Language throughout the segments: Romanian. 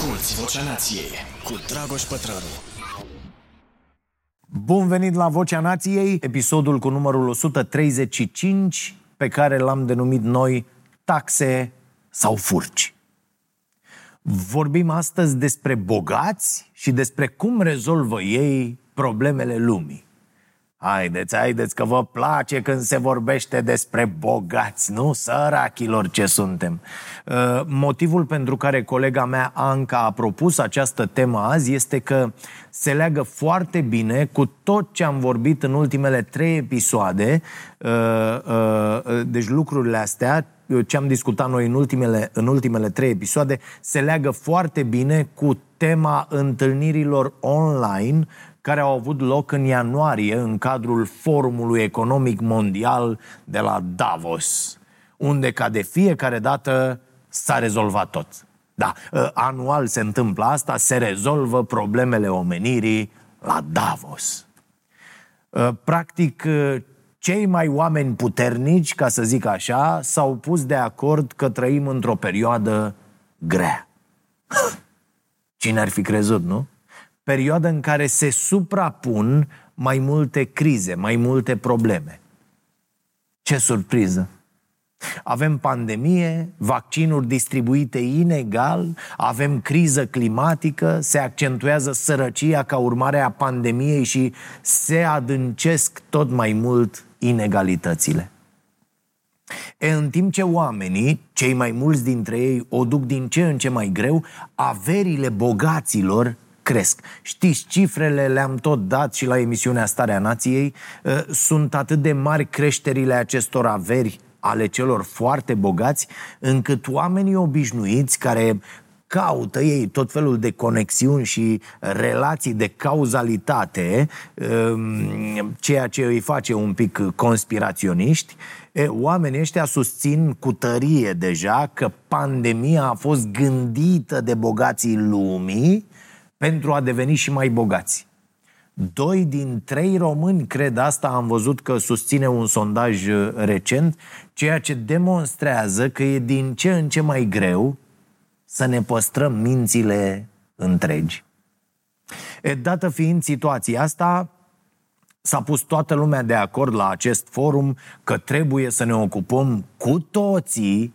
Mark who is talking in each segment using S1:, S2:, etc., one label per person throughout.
S1: Asculți Vocea Nației cu Dragoș Pătrălu.
S2: Bun venit la Vocea Nației, episodul cu numărul 135, pe care l-am denumit noi taxe sau furci. Vorbim astăzi despre bogați și despre cum rezolvă ei problemele lumii. Haideți, haideți că vă place când se vorbește despre bogați, nu? Sărachilor ce suntem. Uh, motivul pentru care colega mea Anca a propus această temă azi este că se leagă foarte bine cu tot ce am vorbit în ultimele trei episoade. Uh, uh, deci lucrurile astea, ce am discutat noi în ultimele, în ultimele trei episoade, se leagă foarte bine cu tema întâlnirilor online care au avut loc în ianuarie în cadrul Forumului Economic Mondial de la Davos, unde ca de fiecare dată s-a rezolvat tot. Da, ă, anual se întâmplă asta, se rezolvă problemele omenirii la Davos. Ă, practic, ă, cei mai oameni puternici, ca să zic așa, s-au pus de acord că trăim într-o perioadă grea. Cine ar fi crezut, nu? Perioadă în care se suprapun mai multe crize, mai multe probleme. Ce surpriză! Avem pandemie, vaccinuri distribuite inegal, avem criză climatică, se accentuează sărăcia ca urmare a pandemiei și se adâncesc tot mai mult inegalitățile. E, în timp ce oamenii, cei mai mulți dintre ei, o duc din ce în ce mai greu, averile bogaților cresc. Știți, cifrele le-am tot dat și la emisiunea Starea Nației, uh, sunt atât de mari creșterile acestor averi ale celor foarte bogați, încât oamenii obișnuiți care caută ei tot felul de conexiuni și relații de cauzalitate, um, ceea ce îi face un pic conspiraționiști, oamenii ăștia susțin cu tărie deja că pandemia a fost gândită de bogații lumii pentru a deveni și mai bogați. Doi din trei români cred asta, am văzut că susține un sondaj uh, recent, ceea ce demonstrează că e din ce în ce mai greu să ne păstrăm mințile întregi. E, dată fiind situația asta, s-a pus toată lumea de acord la acest forum că trebuie să ne ocupăm cu toții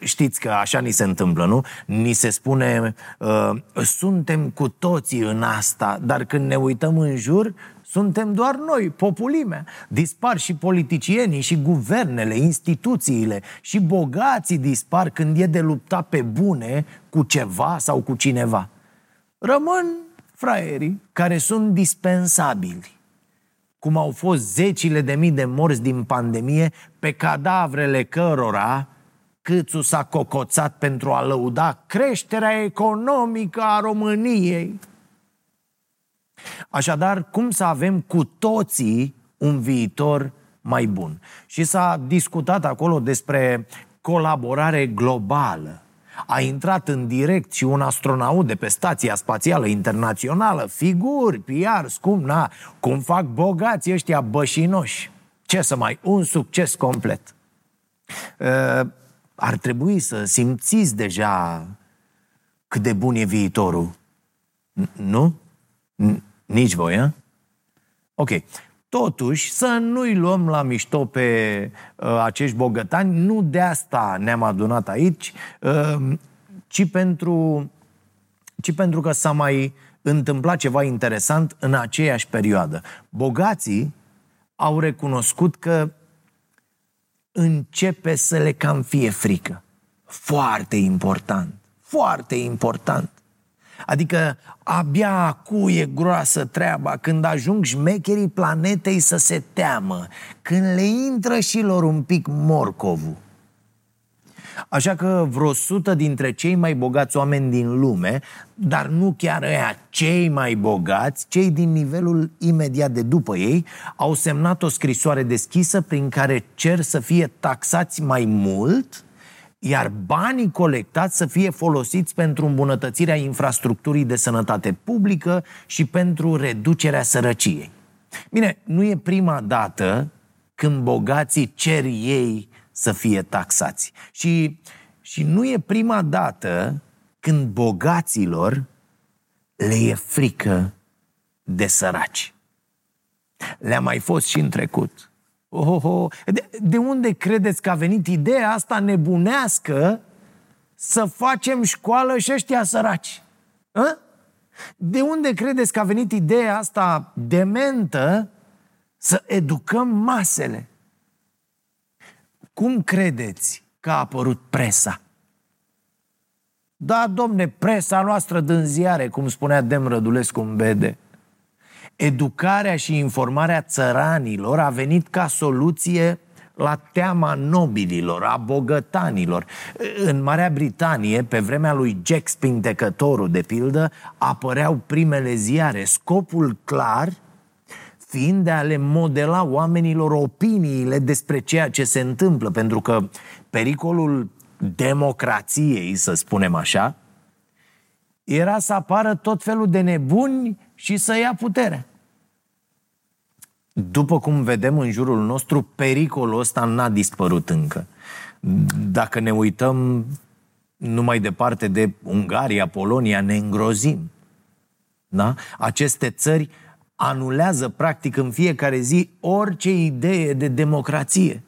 S2: Știți că așa ni se întâmplă, nu? Ni se spune, uh, suntem cu toții în asta, dar când ne uităm în jur, suntem doar noi, populimea. Dispar și politicienii, și guvernele, instituțiile, și bogații dispar când e de lupta pe bune cu ceva sau cu cineva. Rămân fraierii care sunt dispensabili cum au fost zecile de mii de morți din pandemie pe cadavrele cărora Câțu s-a cocoțat pentru a lăuda creșterea economică a României. Așadar, cum să avem cu toții un viitor mai bun? Și s-a discutat acolo despre colaborare globală. A intrat în direct și un astronaut de pe Stația Spațială Internațională, figuri, PR, scum, na, cum fac bogații ăștia bășinoși. Ce să mai, un succes complet. Uh, ar trebui să simțiți deja cât de bun e viitorul. Nu? Nici voi, a? Ok. Totuși, să nu-i luăm la mișto pe uh, acești bogătani, nu de asta ne-am adunat aici, uh, ci, pentru, ci pentru că s-a mai întâmplat ceva interesant în aceeași perioadă. Bogații au recunoscut că începe să le cam fie frică. Foarte important. Foarte important. Adică abia acu e groasă treaba când ajung șmecherii planetei să se teamă, când le intră și lor un pic morcovul. Așa că vreo sută dintre cei mai bogați oameni din lume, dar nu chiar ăia cei mai bogați, cei din nivelul imediat de după ei, au semnat o scrisoare deschisă prin care cer să fie taxați mai mult iar banii colectați să fie folosiți pentru îmbunătățirea infrastructurii de sănătate publică și pentru reducerea sărăciei. Bine, nu e prima dată când bogații cer ei să fie taxați. Și, și nu e prima dată când bogaților le e frică de săraci. Le-a mai fost și în trecut. Oh, oh, oh. De, de unde credeți că a venit ideea asta nebunească să facem școală și ăștia săraci? A? De unde credeți că a venit ideea asta dementă să educăm masele? Cum credeți că a apărut presa? Da, domne, presa noastră din ziare, cum spunea Dem Rădulescu în bede. Educarea și informarea țăranilor a venit ca soluție la teama nobililor, a bogătanilor. În Marea Britanie, pe vremea lui Jack Spintecătorul, de pildă, apăreau primele ziare. Scopul clar fiind de a le modela oamenilor opiniile despre ceea ce se întâmplă, pentru că pericolul democrației, să spunem așa, era să apară tot felul de nebuni și să ia puterea. După cum vedem în jurul nostru, pericolul ăsta n-a dispărut încă. Dacă ne uităm numai departe de Ungaria, Polonia, ne îngrozim. Da? Aceste țări anulează practic în fiecare zi orice idee de democrație.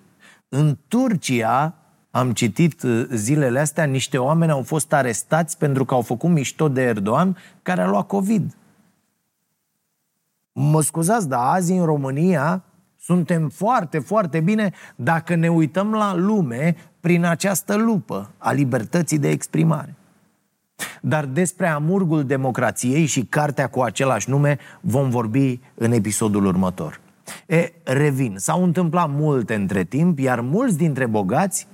S2: În Turcia, am citit uh, zilele astea, niște oameni au fost arestați pentru că au făcut mișto de Erdogan care a luat COVID. Mă scuzați, dar azi în România suntem foarte, foarte bine dacă ne uităm la lume prin această lupă a libertății de exprimare. Dar despre amurgul democrației și cartea cu același nume vom vorbi în episodul următor. E, revin, s-au întâmplat multe între timp, iar mulți dintre bogați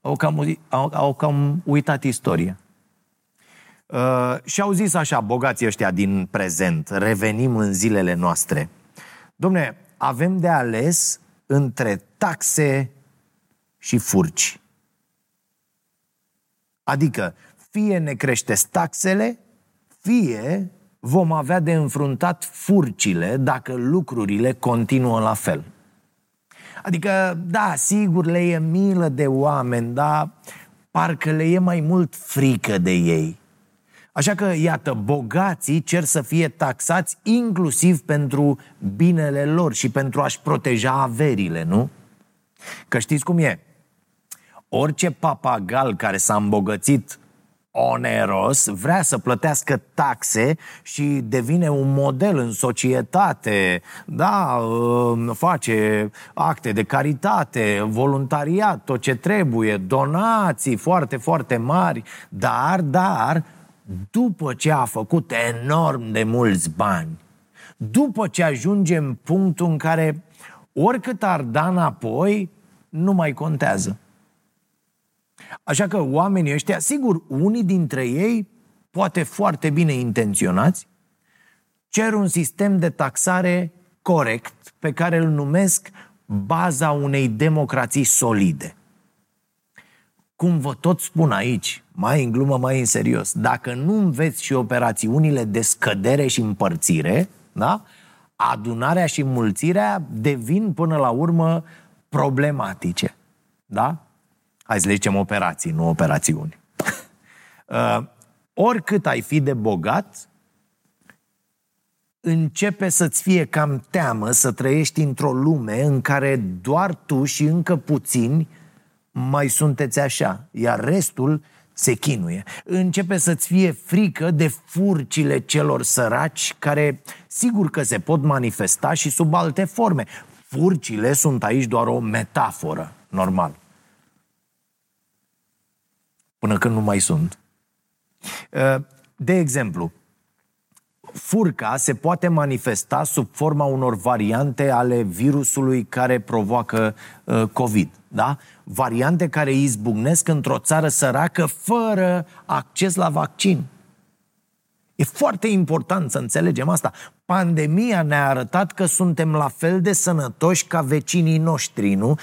S2: au cam, au, au cam uitat istoria. Uh, și au zis așa, bogații ăștia din prezent, revenim în zilele noastre. Domne, avem de ales între taxe și furci. Adică, fie ne creșteți taxele, fie vom avea de înfruntat furcile dacă lucrurile continuă la fel. Adică, da, sigur le e milă de oameni, dar parcă le e mai mult frică de ei. Așa că, iată, bogații cer să fie taxați inclusiv pentru binele lor și pentru a-și proteja averile, nu? Că știți cum e? Orice papagal care s-a îmbogățit oneros, vrea să plătească taxe și devine un model în societate, da, uh, face acte de caritate, voluntariat, tot ce trebuie, donații foarte, foarte mari, dar, dar, după ce a făcut enorm de mulți bani, după ce ajunge în punctul în care oricât ar da înapoi, nu mai contează. Așa că oamenii ăștia, sigur, unii dintre ei, poate foarte bine intenționați, cer un sistem de taxare corect pe care îl numesc baza unei democrații solide. Cum vă tot spun aici, mai în glumă, mai în serios, dacă nu înveți și operațiunile de scădere și împărțire, da? adunarea și mulțirea devin până la urmă problematice. Da? Hai să le zicem operații, nu operațiuni. uh, oricât ai fi de bogat, începe să-ți fie cam teamă să trăiești într-o lume în care doar tu și încă puțini mai sunteți așa, iar restul se chinuie. Începe să-ți fie frică de furcile celor săraci care sigur că se pot manifesta și sub alte forme. Furcile sunt aici doar o metaforă, normal până când nu mai sunt. Uh, de exemplu, furca se poate manifesta sub forma unor variante ale virusului care provoacă uh, COVID. Da? Variante care izbucnesc într-o țară săracă fără acces la vaccin. E foarte important să înțelegem asta. Pandemia ne-a arătat că suntem la fel de sănătoși ca vecinii noștri, nu?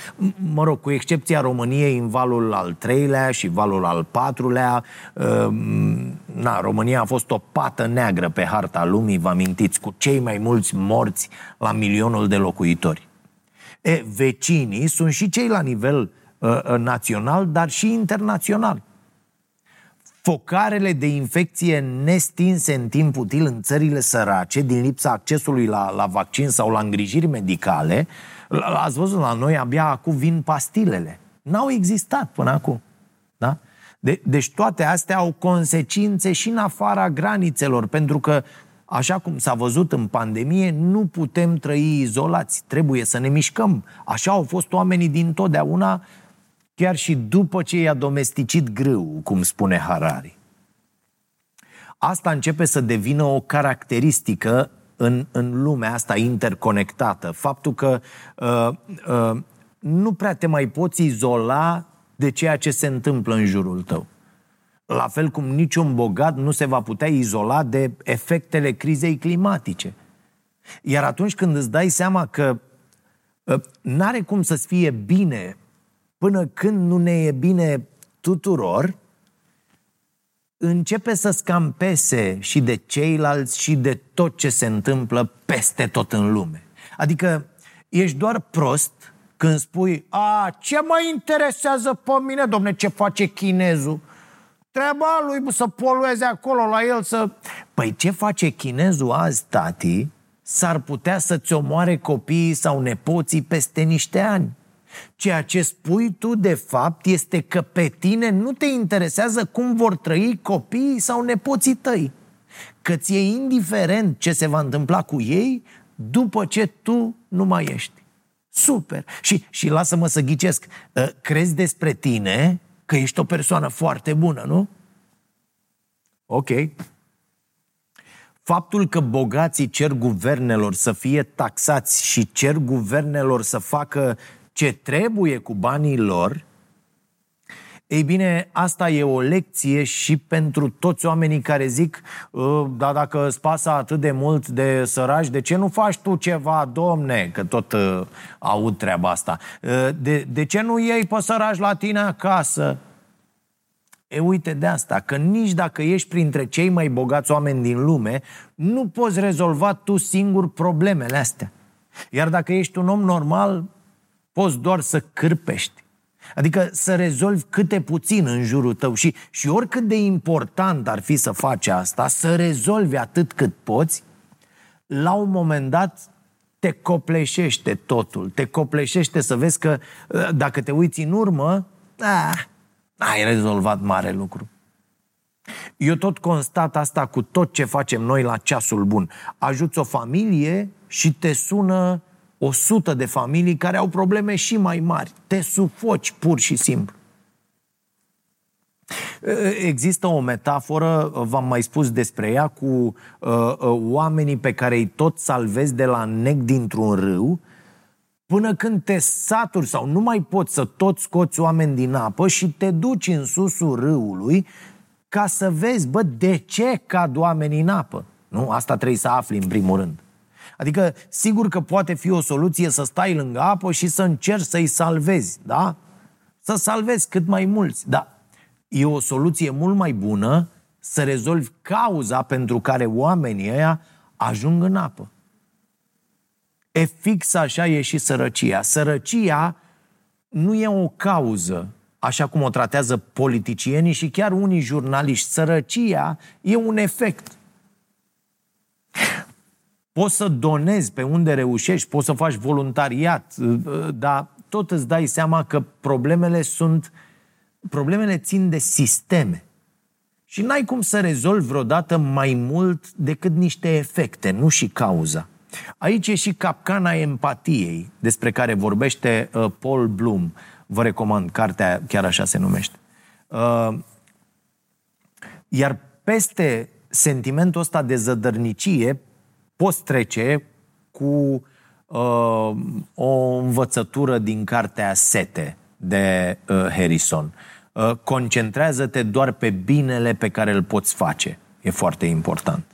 S2: Mă rog, cu excepția României în valul al treilea și valul al patrulea. Ehm, na, România a fost o pată neagră pe harta lumii, vă amintiți, cu cei mai mulți morți la milionul de locuitori. E, vecinii sunt și cei la nivel uh, național, dar și internațional focarele de infecție nestinse în timp util în țările sărace, din lipsa accesului la, la vaccin sau la îngrijiri medicale, ați văzut la noi, abia acum vin pastilele. N-au existat până acum. Da? De, deci toate astea au consecințe și în afara granițelor, pentru că, așa cum s-a văzut în pandemie, nu putem trăi izolați. Trebuie să ne mișcăm. Așa au fost oamenii din totdeauna chiar și după ce i-a domesticit grâu, cum spune Harari. Asta începe să devină o caracteristică în, în lumea asta interconectată. Faptul că uh, uh, nu prea te mai poți izola de ceea ce se întâmplă în jurul tău. La fel cum niciun bogat nu se va putea izola de efectele crizei climatice. Iar atunci când îți dai seama că uh, n-are cum să-ți fie bine până când nu ne e bine tuturor, începe să scampese și de ceilalți și de tot ce se întâmplă peste tot în lume. Adică ești doar prost când spui, a, ce mă interesează pe mine, domne, ce face chinezul? Treaba lui să polueze acolo la el să... Păi ce face chinezul azi, tati, s-ar putea să-ți omoare copiii sau nepoții peste niște ani. Ceea ce spui tu, de fapt, este că pe tine nu te interesează cum vor trăi copiii sau nepoții tăi. Că ți-e indiferent ce se va întâmpla cu ei după ce tu nu mai ești. Super! Și, și lasă-mă să ghicesc. Ă, crezi despre tine că ești o persoană foarte bună, nu? Ok. Faptul că bogații cer guvernelor să fie taxați și cer guvernelor să facă ce trebuie cu banii lor, ei bine, asta e o lecție și pentru toți oamenii care zic ă, da, dacă îți pasă atât de mult de săraci, de ce nu faci tu ceva, domne? Că tot uh, aud treaba asta. Uh, de, de ce nu iei pe săraci la tine acasă? E uite de asta, că nici dacă ești printre cei mai bogați oameni din lume, nu poți rezolva tu singur problemele astea. Iar dacă ești un om normal, poți doar să cârpești. Adică să rezolvi câte puțin în jurul tău și, și oricât de important ar fi să faci asta, să rezolvi atât cât poți, la un moment dat te copleșește totul. Te copleșește să vezi că ă, dacă te uiți în urmă, ah, ai rezolvat mare lucru. Eu tot constat asta cu tot ce facem noi la ceasul bun. Ajuți o familie și te sună o sută de familii care au probleme și mai mari. Te sufoci pur și simplu. Există o metaforă, v-am mai spus despre ea, cu uh, uh, oamenii pe care îi tot salvezi de la nec dintr-un râu, până când te saturi sau nu mai poți să tot scoți oameni din apă și te duci în susul râului ca să vezi, bă, de ce cad oamenii în apă. Nu? Asta trebuie să afli în primul rând. Adică, sigur că poate fi o soluție să stai lângă apă și să încerci să-i salvezi, da? Să salvezi cât mai mulți, da. E o soluție mult mai bună să rezolvi cauza pentru care oamenii ăia ajung în apă. E fix așa e și sărăcia. Sărăcia nu e o cauză, așa cum o tratează politicienii și chiar unii jurnaliști. Sărăcia e un efect. Poți să donezi pe unde reușești, poți să faci voluntariat, uh, uh, dar tot îți dai seama că problemele sunt problemele țin de sisteme. Și n-ai cum să rezolvi vreodată mai mult decât niște efecte, nu și cauza. Aici e și capcana empatiei, despre care vorbește uh, Paul Bloom. Vă recomand, cartea chiar așa se numește. Uh, iar peste sentimentul ăsta de zădărnicie poți trece cu uh, o învățătură din cartea Sete de uh, Harrison. Uh, concentrează-te doar pe binele pe care îl poți face. E foarte important.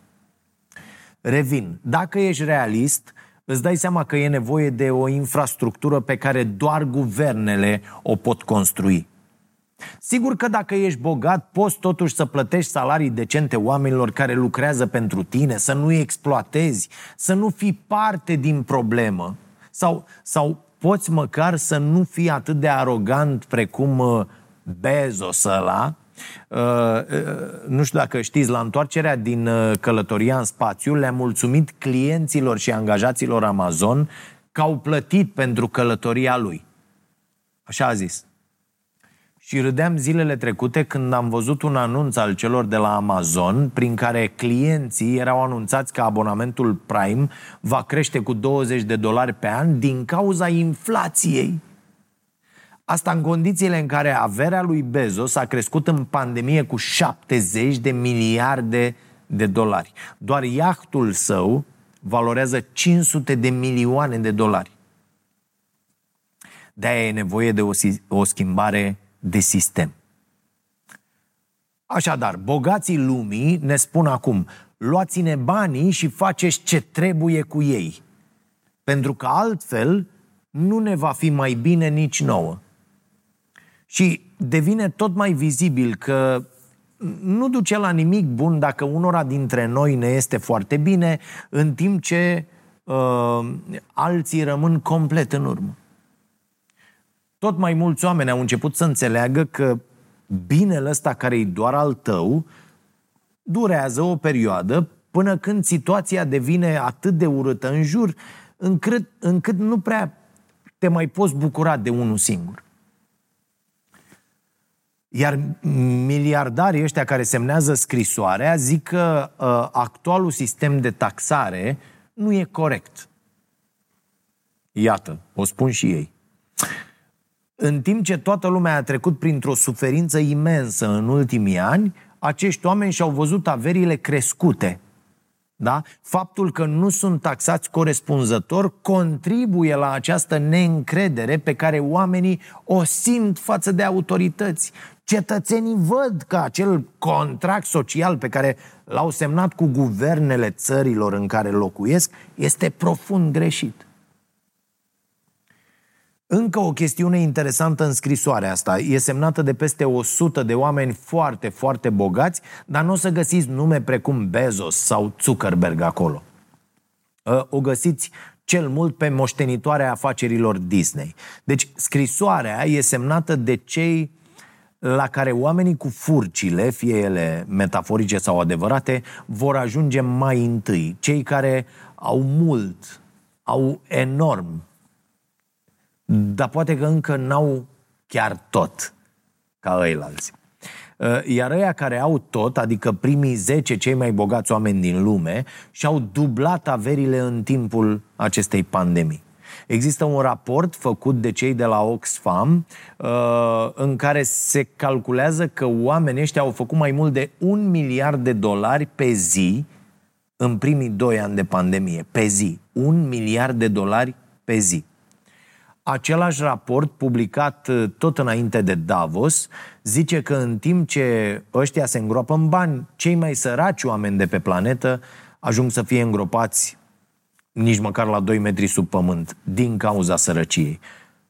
S2: Revin. Dacă ești realist, îți dai seama că e nevoie de o infrastructură pe care doar guvernele o pot construi. Sigur că dacă ești bogat, poți totuși să plătești salarii decente oamenilor care lucrează pentru tine, să nu îi exploatezi, să nu fii parte din problemă. Sau, sau poți măcar să nu fii atât de arogant precum uh, Bezos ăla Uh, uh, nu știu dacă știți, la întoarcerea din uh, călătoria în spațiu le-a mulțumit clienților și angajaților Amazon că au plătit pentru călătoria lui. Așa a zis. Și râdeam zilele trecute când am văzut un anunț al celor de la Amazon prin care clienții erau anunțați că abonamentul Prime va crește cu 20 de dolari pe an din cauza inflației. Asta în condițiile în care averea lui Bezos a crescut în pandemie cu 70 de miliarde de dolari. Doar iahtul său valorează 500 de milioane de dolari. De-aia e nevoie de o, o schimbare de sistem. Așadar, bogații lumii ne spun acum, luați-ne banii și faceți ce trebuie cu ei. Pentru că altfel nu ne va fi mai bine nici nouă. Și devine tot mai vizibil că nu duce la nimic bun dacă unora dintre noi ne este foarte bine, în timp ce uh, alții rămân complet în urmă. Tot mai mulți oameni au început să înțeleagă că binele ăsta care e doar al tău durează o perioadă până când situația devine atât de urâtă în jur încât, încât nu prea te mai poți bucura de unul singur. Iar miliardarii ăștia care semnează scrisoarea zic că uh, actualul sistem de taxare nu e corect. Iată, o spun și ei. În timp ce toată lumea a trecut printr-o suferință imensă în ultimii ani, acești oameni și-au văzut averile crescute. Da? Faptul că nu sunt taxați corespunzător contribuie la această neîncredere pe care oamenii o simt față de autorități. Cetățenii văd că acel contract social pe care l-au semnat cu guvernele țărilor în care locuiesc este profund greșit. Încă o chestiune interesantă în scrisoarea asta. E semnată de peste 100 de oameni foarte, foarte bogați, dar nu o să găsiți nume precum Bezos sau Zuckerberg acolo. Ă, o găsiți cel mult pe moștenitoarea afacerilor Disney. Deci scrisoarea e semnată de cei la care oamenii cu furcile, fie ele metaforice sau adevărate, vor ajunge mai întâi. Cei care au mult, au enorm, dar poate că încă n-au chiar tot ca ăilalți. Uh, iar ăia care au tot, adică primii 10 cei mai bogați oameni din lume, și-au dublat averile în timpul acestei pandemii. Există un raport făcut de cei de la Oxfam uh, în care se calculează că oamenii ăștia au făcut mai mult de un miliard de dolari pe zi în primii doi ani de pandemie. Pe zi. Un miliard de dolari pe zi. Același raport, publicat uh, tot înainte de Davos, zice că în timp ce ăștia se îngropă în bani, cei mai săraci oameni de pe planetă ajung să fie îngropați nici măcar la 2 metri sub pământ, din cauza sărăciei.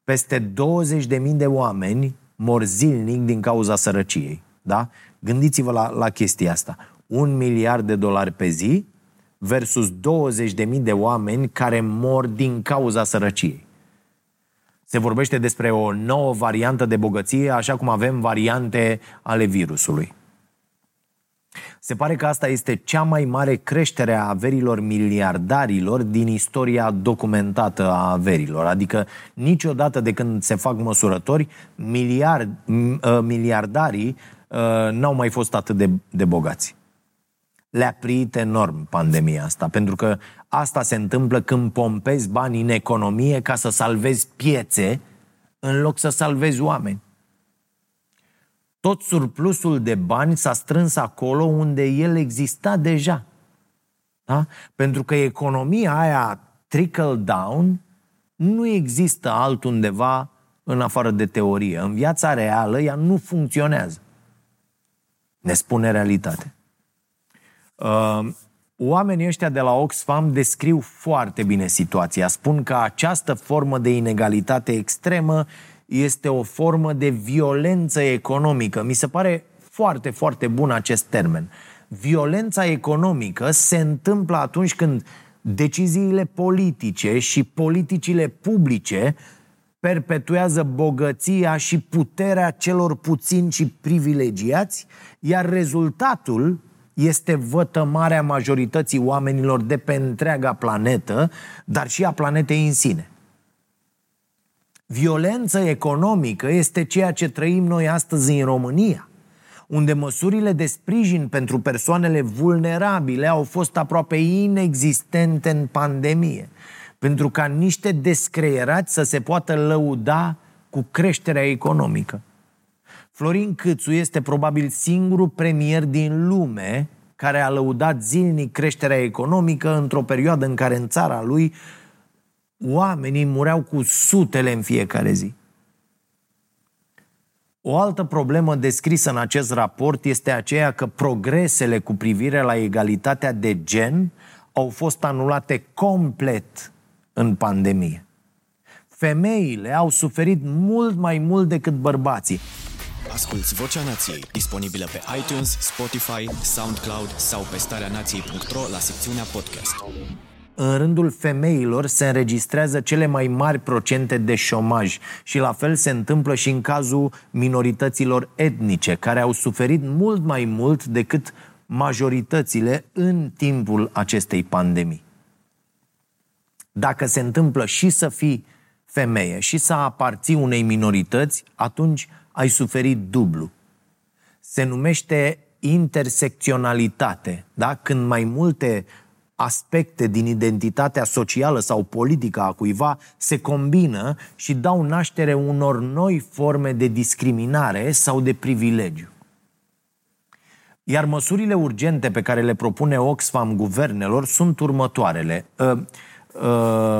S2: Peste 20.000 de oameni mor zilnic din cauza sărăciei. Da? Gândiți-vă la, la chestia asta. Un miliard de dolari pe zi versus 20.000 de oameni care mor din cauza sărăciei. Se vorbește despre o nouă variantă de bogăție, așa cum avem variante ale virusului. Se pare că asta este cea mai mare creștere a averilor miliardarilor din istoria documentată a averilor. Adică niciodată de când se fac măsurători, miliard, ă, miliardarii ă, n-au mai fost atât de, de bogați. Le-a prit enorm pandemia asta, pentru că asta se întâmplă când pompezi bani în economie ca să salvezi piețe în loc să salvezi oameni tot surplusul de bani s-a strâns acolo unde el exista deja. Da? Pentru că economia aia trickle down nu există altundeva în afară de teorie. În viața reală ea nu funcționează. Ne spune realitate. Uh, oamenii ăștia de la Oxfam descriu foarte bine situația. Spun că această formă de inegalitate extremă este o formă de violență economică. Mi se pare foarte, foarte bun acest termen. Violența economică se întâmplă atunci când deciziile politice și politicile publice perpetuează bogăția și puterea celor puțini și privilegiați, iar rezultatul este vătămarea majorității oamenilor de pe întreaga planetă, dar și a planetei în sine. Violență economică este ceea ce trăim noi astăzi în România, unde măsurile de sprijin pentru persoanele vulnerabile au fost aproape inexistente în pandemie, pentru ca niște descreierați să se poată lăuda cu creșterea economică. Florin Câțu este probabil singurul premier din lume care a lăudat zilnic creșterea economică într-o perioadă în care în țara lui oamenii mureau cu sutele în fiecare zi. O altă problemă descrisă în acest raport este aceea că progresele cu privire la egalitatea de gen au fost anulate complet în pandemie. Femeile au suferit mult mai mult decât bărbații.
S1: Asculți Vocea Nației, disponibilă pe iTunes, Spotify, SoundCloud sau pe starea nației.ro la secțiunea podcast.
S2: În rândul femeilor se înregistrează cele mai mari procente de șomaj și la fel se întâmplă și în cazul minorităților etnice, care au suferit mult mai mult decât majoritățile în timpul acestei pandemii. Dacă se întâmplă și să fii femeie și să aparții unei minorități, atunci ai suferit dublu. Se numește intersecționalitate, da? Când mai multe aspecte din identitatea socială sau politică a cuiva se combină și dau naștere unor noi forme de discriminare sau de privilegiu. Iar măsurile urgente pe care le propune Oxfam guvernelor sunt următoarele. Uh,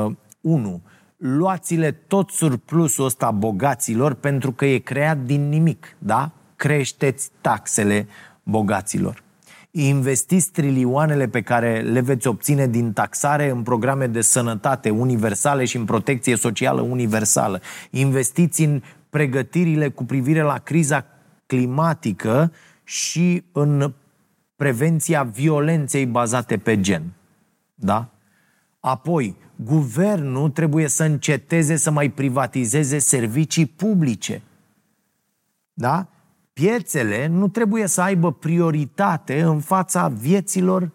S2: uh, 1 luați-le tot surplusul ăsta bogaților pentru că e creat din nimic, da? Creșteți taxele bogaților. Investiți trilioanele pe care le veți obține din taxare în programe de sănătate universale și în protecție socială universală. Investiți în pregătirile cu privire la criza climatică și în prevenția violenței bazate pe gen. Da? Apoi, guvernul trebuie să înceteze să mai privatizeze servicii publice. Da? Piețele nu trebuie să aibă prioritate în fața vieților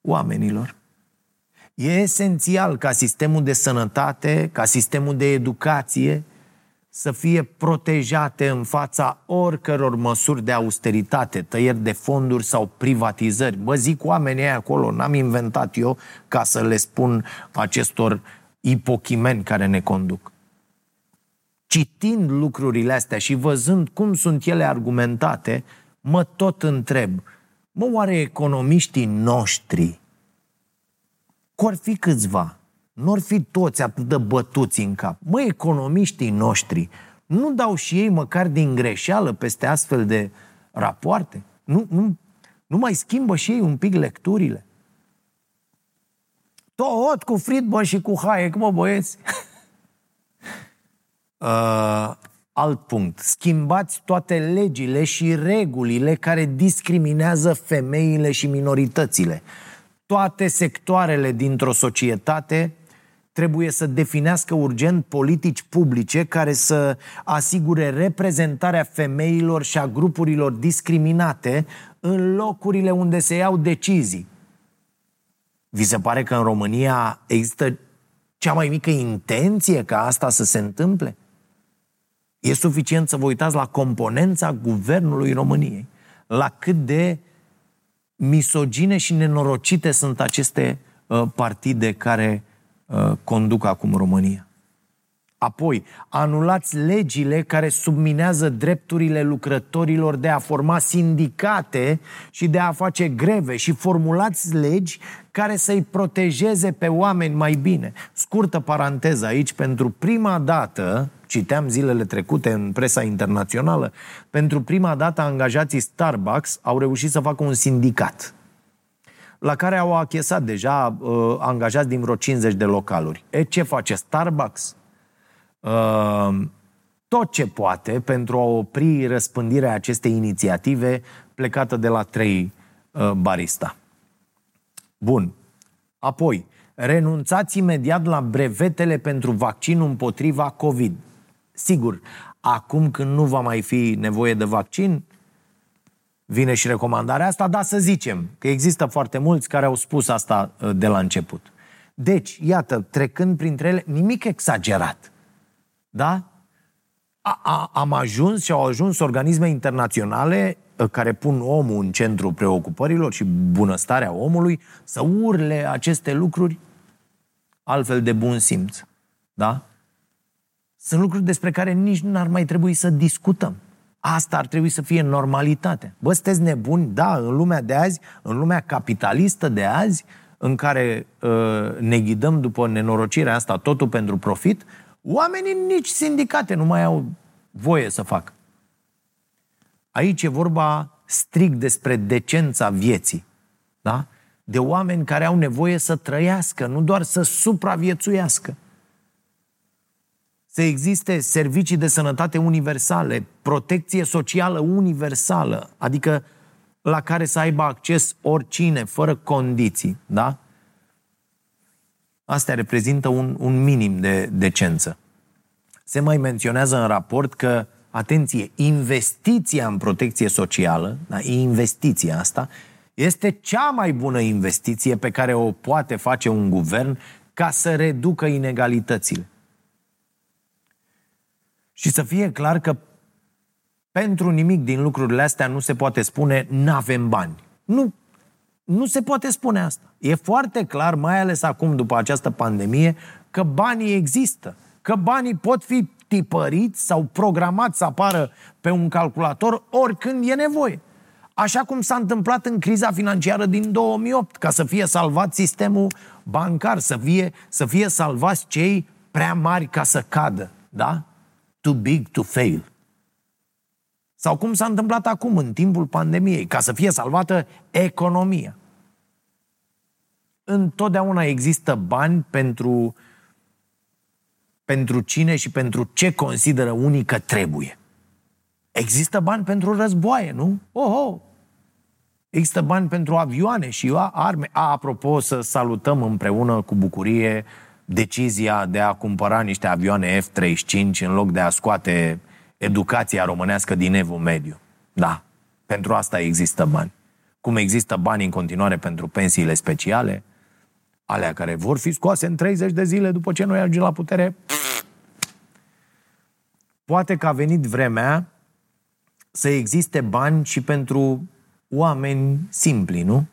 S2: oamenilor. E esențial ca sistemul de sănătate, ca sistemul de educație, să fie protejate în fața oricăror măsuri de austeritate, tăieri de fonduri sau privatizări. Bă, zic oamenii acolo, n-am inventat eu ca să le spun acestor ipochimeni care ne conduc. Citind lucrurile astea și văzând cum sunt ele argumentate, mă tot întreb, mă, oare economiștii noștri, cor fi câțiva, nu ar fi toți atât de bătuți în cap. Mă, economiștii noștri nu dau și ei măcar din greșeală peste astfel de rapoarte? Nu, nu, nu mai schimbă și ei un pic lecturile? Tot cu Friedman și cu Hayek, mă băieți! uh, alt punct. Schimbați toate legile și regulile care discriminează femeile și minoritățile. Toate sectoarele dintr-o societate trebuie să definească urgent politici publice care să asigure reprezentarea femeilor și a grupurilor discriminate în locurile unde se iau decizii. Vi se pare că în România există cea mai mică intenție ca asta să se întâmple? E suficient să vă uitați la componența guvernului României, la cât de misogine și nenorocite sunt aceste uh, partide care Uh, conduc acum România. Apoi, anulați legile care subminează drepturile lucrătorilor de a forma sindicate și de a face greve și formulați legi care să-i protejeze pe oameni mai bine. Scurtă paranteză aici, pentru prima dată, citeam zilele trecute în presa internațională, pentru prima dată angajații Starbucks au reușit să facă un sindicat la care au achesat deja uh, angajați din vreo 50 de localuri. E, ce face Starbucks? Uh, tot ce poate pentru a opri răspândirea acestei inițiative plecată de la trei uh, barista. Bun. Apoi, renunțați imediat la brevetele pentru vaccinul împotriva COVID. Sigur, acum când nu va mai fi nevoie de vaccin, vine și recomandarea asta, dar să zicem că există foarte mulți care au spus asta uh, de la început. Deci, iată, trecând printre ele, nimic exagerat. Da? A, a, am ajuns și au ajuns organisme internaționale uh, care pun omul în centrul preocupărilor și bunăstarea omului să urle aceste lucruri altfel de bun simț. Da? Sunt lucruri despre care nici nu ar mai trebui să discutăm. Asta ar trebui să fie normalitate. Bă, sunteți nebuni? Da, în lumea de azi, în lumea capitalistă de azi, în care uh, ne ghidăm după nenorocirea asta, totul pentru profit, oamenii nici sindicate nu mai au voie să facă. Aici e vorba strict despre decența vieții. Da? De oameni care au nevoie să trăiască, nu doar să supraviețuiască să existe servicii de sănătate universale, protecție socială universală, adică la care să aibă acces oricine, fără condiții, da? Astea reprezintă un, un minim de decență. Se mai menționează în raport că, atenție, investiția în protecție socială, da, investiția asta, este cea mai bună investiție pe care o poate face un guvern ca să reducă inegalitățile. Și să fie clar că pentru nimic din lucrurile astea nu se poate spune n-avem bani. Nu, nu se poate spune asta. E foarte clar, mai ales acum după această pandemie, că banii există. Că banii pot fi tipăriți sau programați să apară pe un calculator oricând e nevoie. Așa cum s-a întâmplat în criza financiară din 2008, ca să fie salvat sistemul bancar, să fie, să fie salvați cei prea mari ca să cadă. Da? Too big to fail. Sau cum s-a întâmplat acum, în timpul pandemiei, ca să fie salvată economia. Întotdeauna există bani pentru, pentru cine și pentru ce consideră unii că trebuie. Există bani pentru războaie, nu? Oh, oh. Există bani pentru avioane și arme. A, apropo, să salutăm împreună cu bucurie decizia de a cumpăra niște avioane F-35 în loc de a scoate educația românească din evul mediu. Da, pentru asta există bani. Cum există bani în continuare pentru pensiile speciale, alea care vor fi scoase în 30 de zile după ce noi ajungem la putere. Poate că a venit vremea să existe bani și pentru oameni simpli, nu?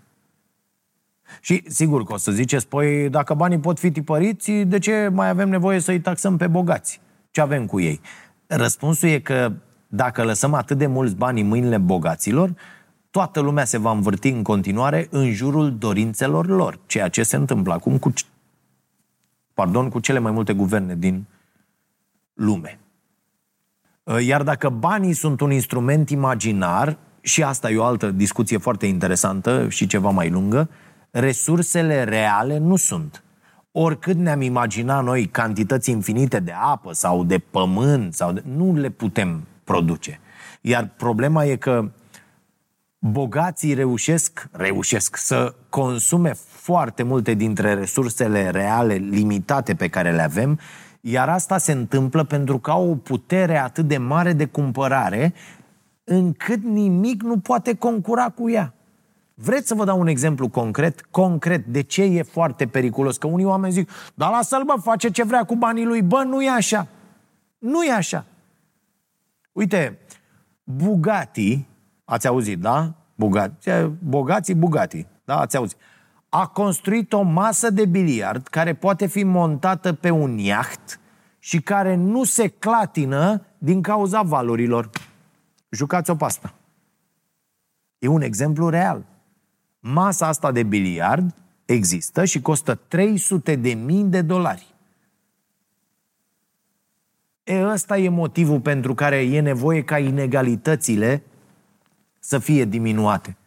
S2: Și sigur că o să ziceți, păi dacă banii pot fi tipăriți, de ce mai avem nevoie să-i taxăm pe bogați? Ce avem cu ei? Răspunsul e că dacă lăsăm atât de mulți bani în mâinile bogaților, toată lumea se va învârti în continuare în jurul dorințelor lor, ceea ce se întâmplă acum cu, pardon, cu cele mai multe guverne din lume. Iar dacă banii sunt un instrument imaginar, și asta e o altă discuție foarte interesantă și ceva mai lungă, resursele reale nu sunt. Oricât ne-am imaginat noi cantități infinite de apă sau de pământ, sau de... nu le putem produce. Iar problema e că bogații reușesc, reușesc să consume foarte multe dintre resursele reale limitate pe care le avem, iar asta se întâmplă pentru că au o putere atât de mare de cumpărare încât nimic nu poate concura cu ea. Vreți să vă dau un exemplu concret? Concret, de ce e foarte periculos? Că unii oameni zic, dar lasă-l bă, face ce vrea cu banii lui. Bă, nu e așa. Nu e așa. Uite, Bugatti, ați auzit, da? Bugatti, bogații Bugatti, da? Ați auzit. A construit o masă de biliard care poate fi montată pe un iaht și care nu se clatină din cauza valorilor. Jucați-o pe asta. E un exemplu real. Masa asta de biliard există și costă 300 de mii de dolari. E, ăsta e motivul pentru care e nevoie ca inegalitățile să fie diminuate.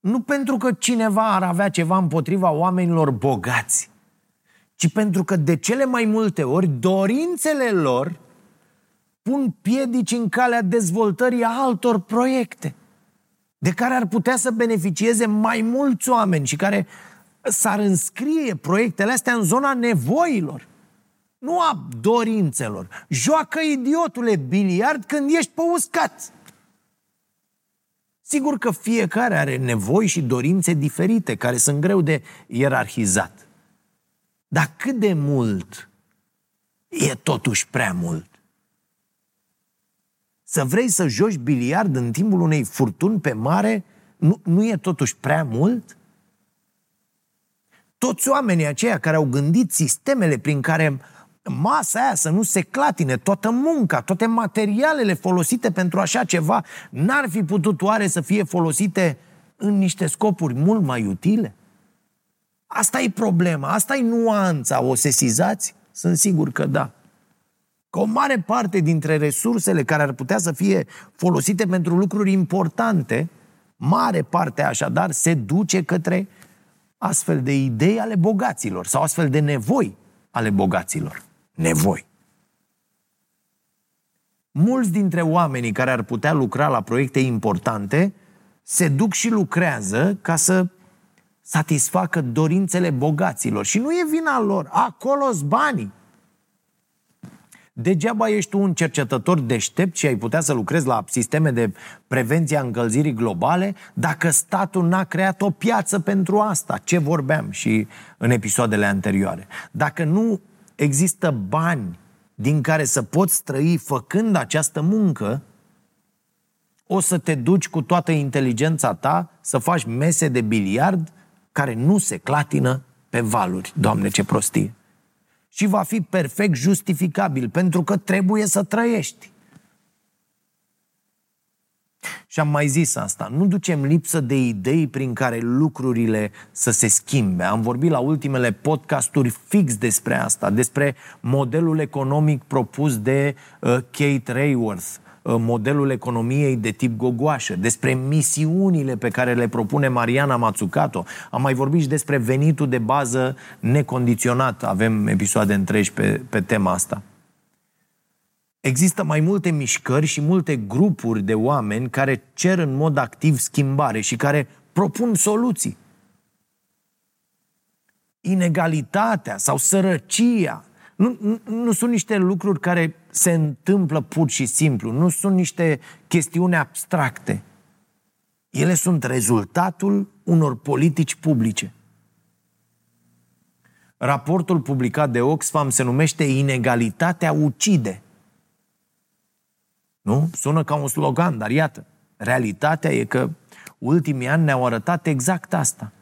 S2: Nu pentru că cineva ar avea ceva împotriva oamenilor bogați, ci pentru că de cele mai multe ori dorințele lor pun piedici în calea dezvoltării altor proiecte de care ar putea să beneficieze mai mulți oameni și care s-ar înscrie proiectele astea în zona nevoilor, nu a dorințelor. Joacă idiotule biliard când ești pe uscat. Sigur că fiecare are nevoi și dorințe diferite, care sunt greu de ierarhizat. Dar cât de mult e totuși prea mult? Să vrei să joci biliard în timpul unei furtuni pe mare nu, nu e totuși prea mult? Toți oamenii aceia care au gândit sistemele prin care masa aia să nu se clatine, toată munca, toate materialele folosite pentru așa ceva, n-ar fi putut oare să fie folosite în niște scopuri mult mai utile? Asta e problema, asta e nuanța, o sesizați? Sunt sigur că da. Că o mare parte dintre resursele care ar putea să fie folosite pentru lucruri importante, mare parte așadar se duce către astfel de idei ale bogaților sau astfel de nevoi ale bogaților. Nevoi. Mulți dintre oamenii care ar putea lucra la proiecte importante se duc și lucrează ca să satisfacă dorințele bogaților. Și nu e vina lor, acolo s banii. Degeaba ești tu un cercetător deștept și ai putea să lucrezi la sisteme de prevenție a încălzirii globale dacă statul n-a creat o piață pentru asta. Ce vorbeam și în episoadele anterioare. Dacă nu există bani din care să poți trăi făcând această muncă, o să te duci cu toată inteligența ta să faci mese de biliard care nu se clatină pe valuri. Doamne, ce prostie! Și va fi perfect justificabil, pentru că trebuie să trăiești. Și am mai zis asta, nu ducem lipsă de idei prin care lucrurile să se schimbe. Am vorbit la ultimele podcasturi fix despre asta, despre modelul economic propus de uh, Kate Rayworth, Uh, modelul economiei de tip gogoașă, despre misiunile pe care le propune Mariana Mazzucato. Am mai vorbit și despre venitul de bază necondiționat. Avem episoade întregi pe, pe tema asta. Există mai multe mișcări și multe grupuri de oameni care cer în mod activ schimbare și care propun soluții. Inegalitatea sau sărăcia nu, nu, nu sunt niște lucruri care se întâmplă pur și simplu, nu sunt niște chestiuni abstracte. Ele sunt rezultatul unor politici publice. Raportul publicat de Oxfam se numește Inegalitatea ucide. Nu? Sună ca un slogan, dar iată, realitatea e că ultimii ani ne-au arătat exact asta.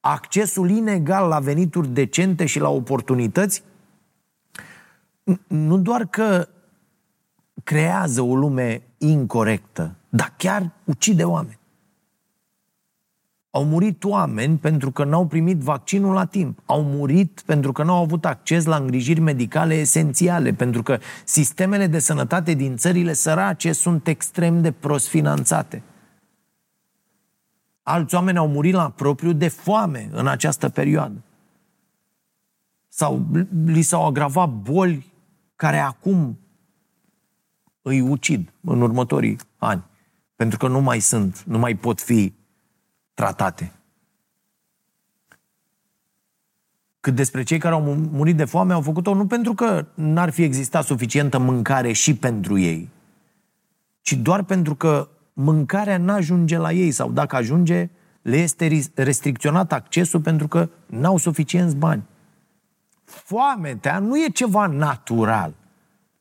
S2: Accesul inegal la venituri decente și la oportunități nu doar că creează o lume incorrectă, dar chiar ucide oameni. Au murit oameni pentru că n-au primit vaccinul la timp. Au murit pentru că n-au avut acces la îngrijiri medicale esențiale, pentru că sistemele de sănătate din țările sărace sunt extrem de prost finanțate. Alți oameni au murit la propriu de foame în această perioadă. Sau li s-au agravat boli care acum îi ucid în următorii ani. Pentru că nu mai sunt, nu mai pot fi tratate. Cât despre cei care au murit de foame, au făcut-o nu pentru că n-ar fi existat suficientă mâncare și pentru ei, ci doar pentru că mâncarea n-ajunge la ei sau dacă ajunge, le este restricționat accesul pentru că n-au suficienți bani. Foametea nu e ceva natural.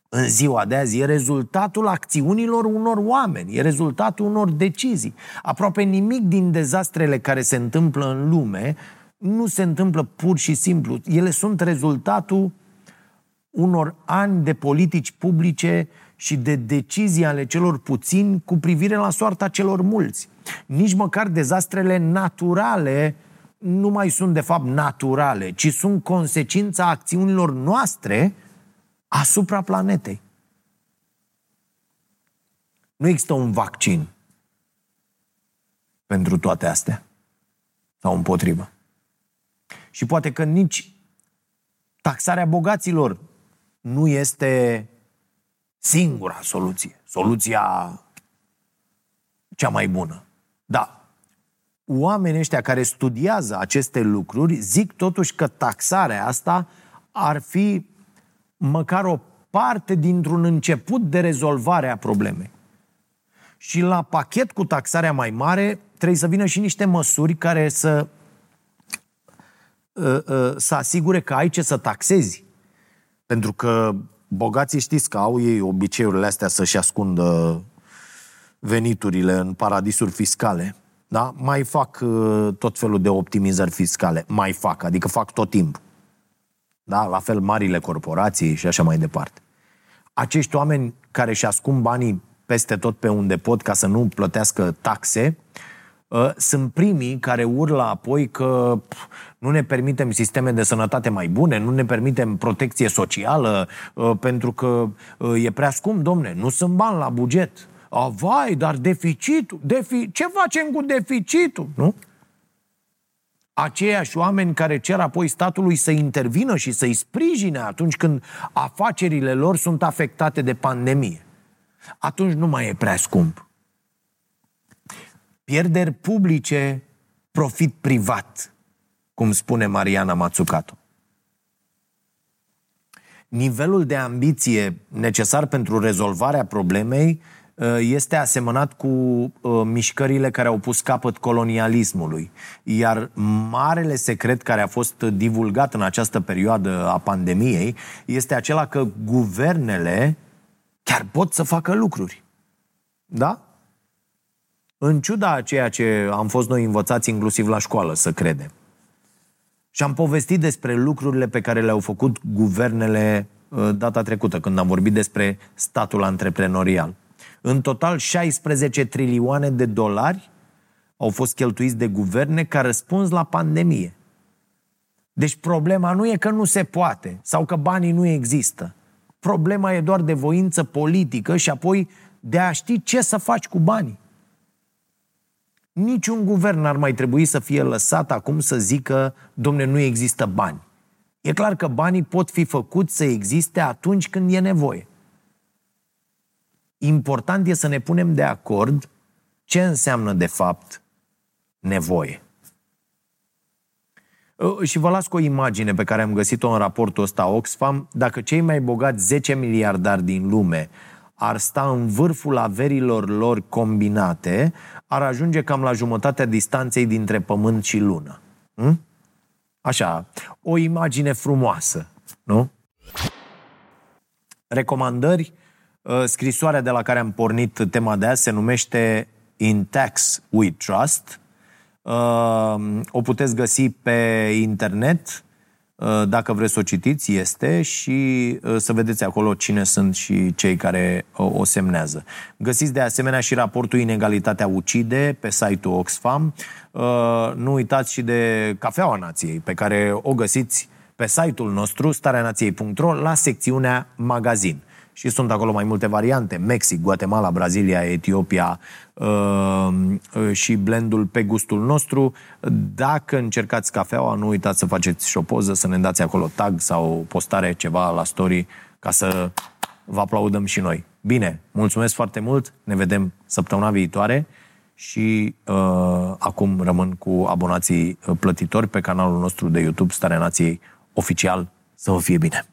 S2: În ziua de azi e rezultatul acțiunilor unor oameni, e rezultatul unor decizii. Aproape nimic din dezastrele care se întâmplă în lume nu se întâmplă pur și simplu. Ele sunt rezultatul unor ani de politici publice și de decizii ale celor puțini cu privire la soarta celor mulți. Nici măcar dezastrele naturale nu mai sunt de fapt naturale, ci sunt consecința acțiunilor noastre asupra planetei. Nu există un vaccin pentru toate astea. Sau împotrivă. Și poate că nici taxarea bogaților nu este singura soluție. Soluția cea mai bună. Da, oamenii ăștia care studiază aceste lucruri zic totuși că taxarea asta ar fi măcar o parte dintr-un început de rezolvare a problemei. Și la pachet cu taxarea mai mare trebuie să vină și niște măsuri care să uh, uh, să asigure că ai ce să taxezi. Pentru că bogații știți că au ei obiceiurile astea să-și ascundă veniturile în paradisuri fiscale. Da? Mai fac uh, tot felul de optimizări fiscale. Mai fac, adică fac tot timpul. Da? La fel marile corporații și așa mai departe. Acești oameni care își ascund banii peste tot pe unde pot ca să nu plătească taxe, uh, sunt primii care urlă apoi că nu ne permitem sisteme de sănătate mai bune, nu ne permitem protecție socială, uh, pentru că e prea scump, domne, nu sunt bani la buget. A, vai, dar deficitul, defi... ce facem cu deficitul, nu? Aceiași oameni care cer apoi statului să intervină și să-i sprijine atunci când afacerile lor sunt afectate de pandemie. Atunci nu mai e prea scump. Pierderi publice, profit privat, cum spune Mariana Mazzucato. Nivelul de ambiție necesar pentru rezolvarea problemei Uh, este asemănat cu uh, mișcările care au pus capăt colonialismului. Iar marele secret care a fost divulgat în această perioadă a pandemiei este acela că guvernele chiar pot să facă lucruri. Da? În ciuda a ceea ce am fost noi învățați inclusiv la școală să credem. Și am povestit despre lucrurile pe care le-au făcut guvernele uh, data trecută, când am vorbit despre statul antreprenorial. În total, 16 trilioane de dolari au fost cheltuiți de guverne ca răspuns la pandemie. Deci problema nu e că nu se poate sau că banii nu există. Problema e doar de voință politică și apoi de a ști ce să faci cu banii. Niciun guvern ar mai trebui să fie lăsat acum să zică, domne, nu există bani. E clar că banii pot fi făcuți să existe atunci când e nevoie. Important e să ne punem de acord ce înseamnă de fapt nevoie. Ă, și vă las cu o imagine pe care am găsit-o în raportul ăsta Oxfam. Dacă cei mai bogați 10 miliardari din lume ar sta în vârful averilor lor combinate, ar ajunge cam la jumătatea distanței dintre Pământ și Lună. Hm? Așa, o imagine frumoasă, nu? Recomandări Uh, scrisoarea de la care am pornit tema de azi se numește In Tax We Trust. Uh, o puteți găsi pe internet, uh, dacă vreți să o citiți, este și să vedeți acolo cine sunt și cei care o semnează. Găsiți de asemenea și raportul Inegalitatea Ucide pe site-ul Oxfam. Nu uitați și de Cafeaua Nației, pe care o găsiți pe site-ul nostru, stareanației.ro, la secțiunea magazin și sunt acolo mai multe variante, Mexic, Guatemala, Brazilia, Etiopia uh, uh, și blendul pe gustul nostru. Dacă încercați cafeaua, nu uitați să faceți și o poză, să ne dați acolo tag sau postare ceva la story ca să vă aplaudăm și noi. Bine, mulțumesc foarte mult, ne vedem săptămâna viitoare și uh, acum rămân cu abonații plătitori pe canalul nostru de YouTube Starea Nației Oficial. Să vă fie bine!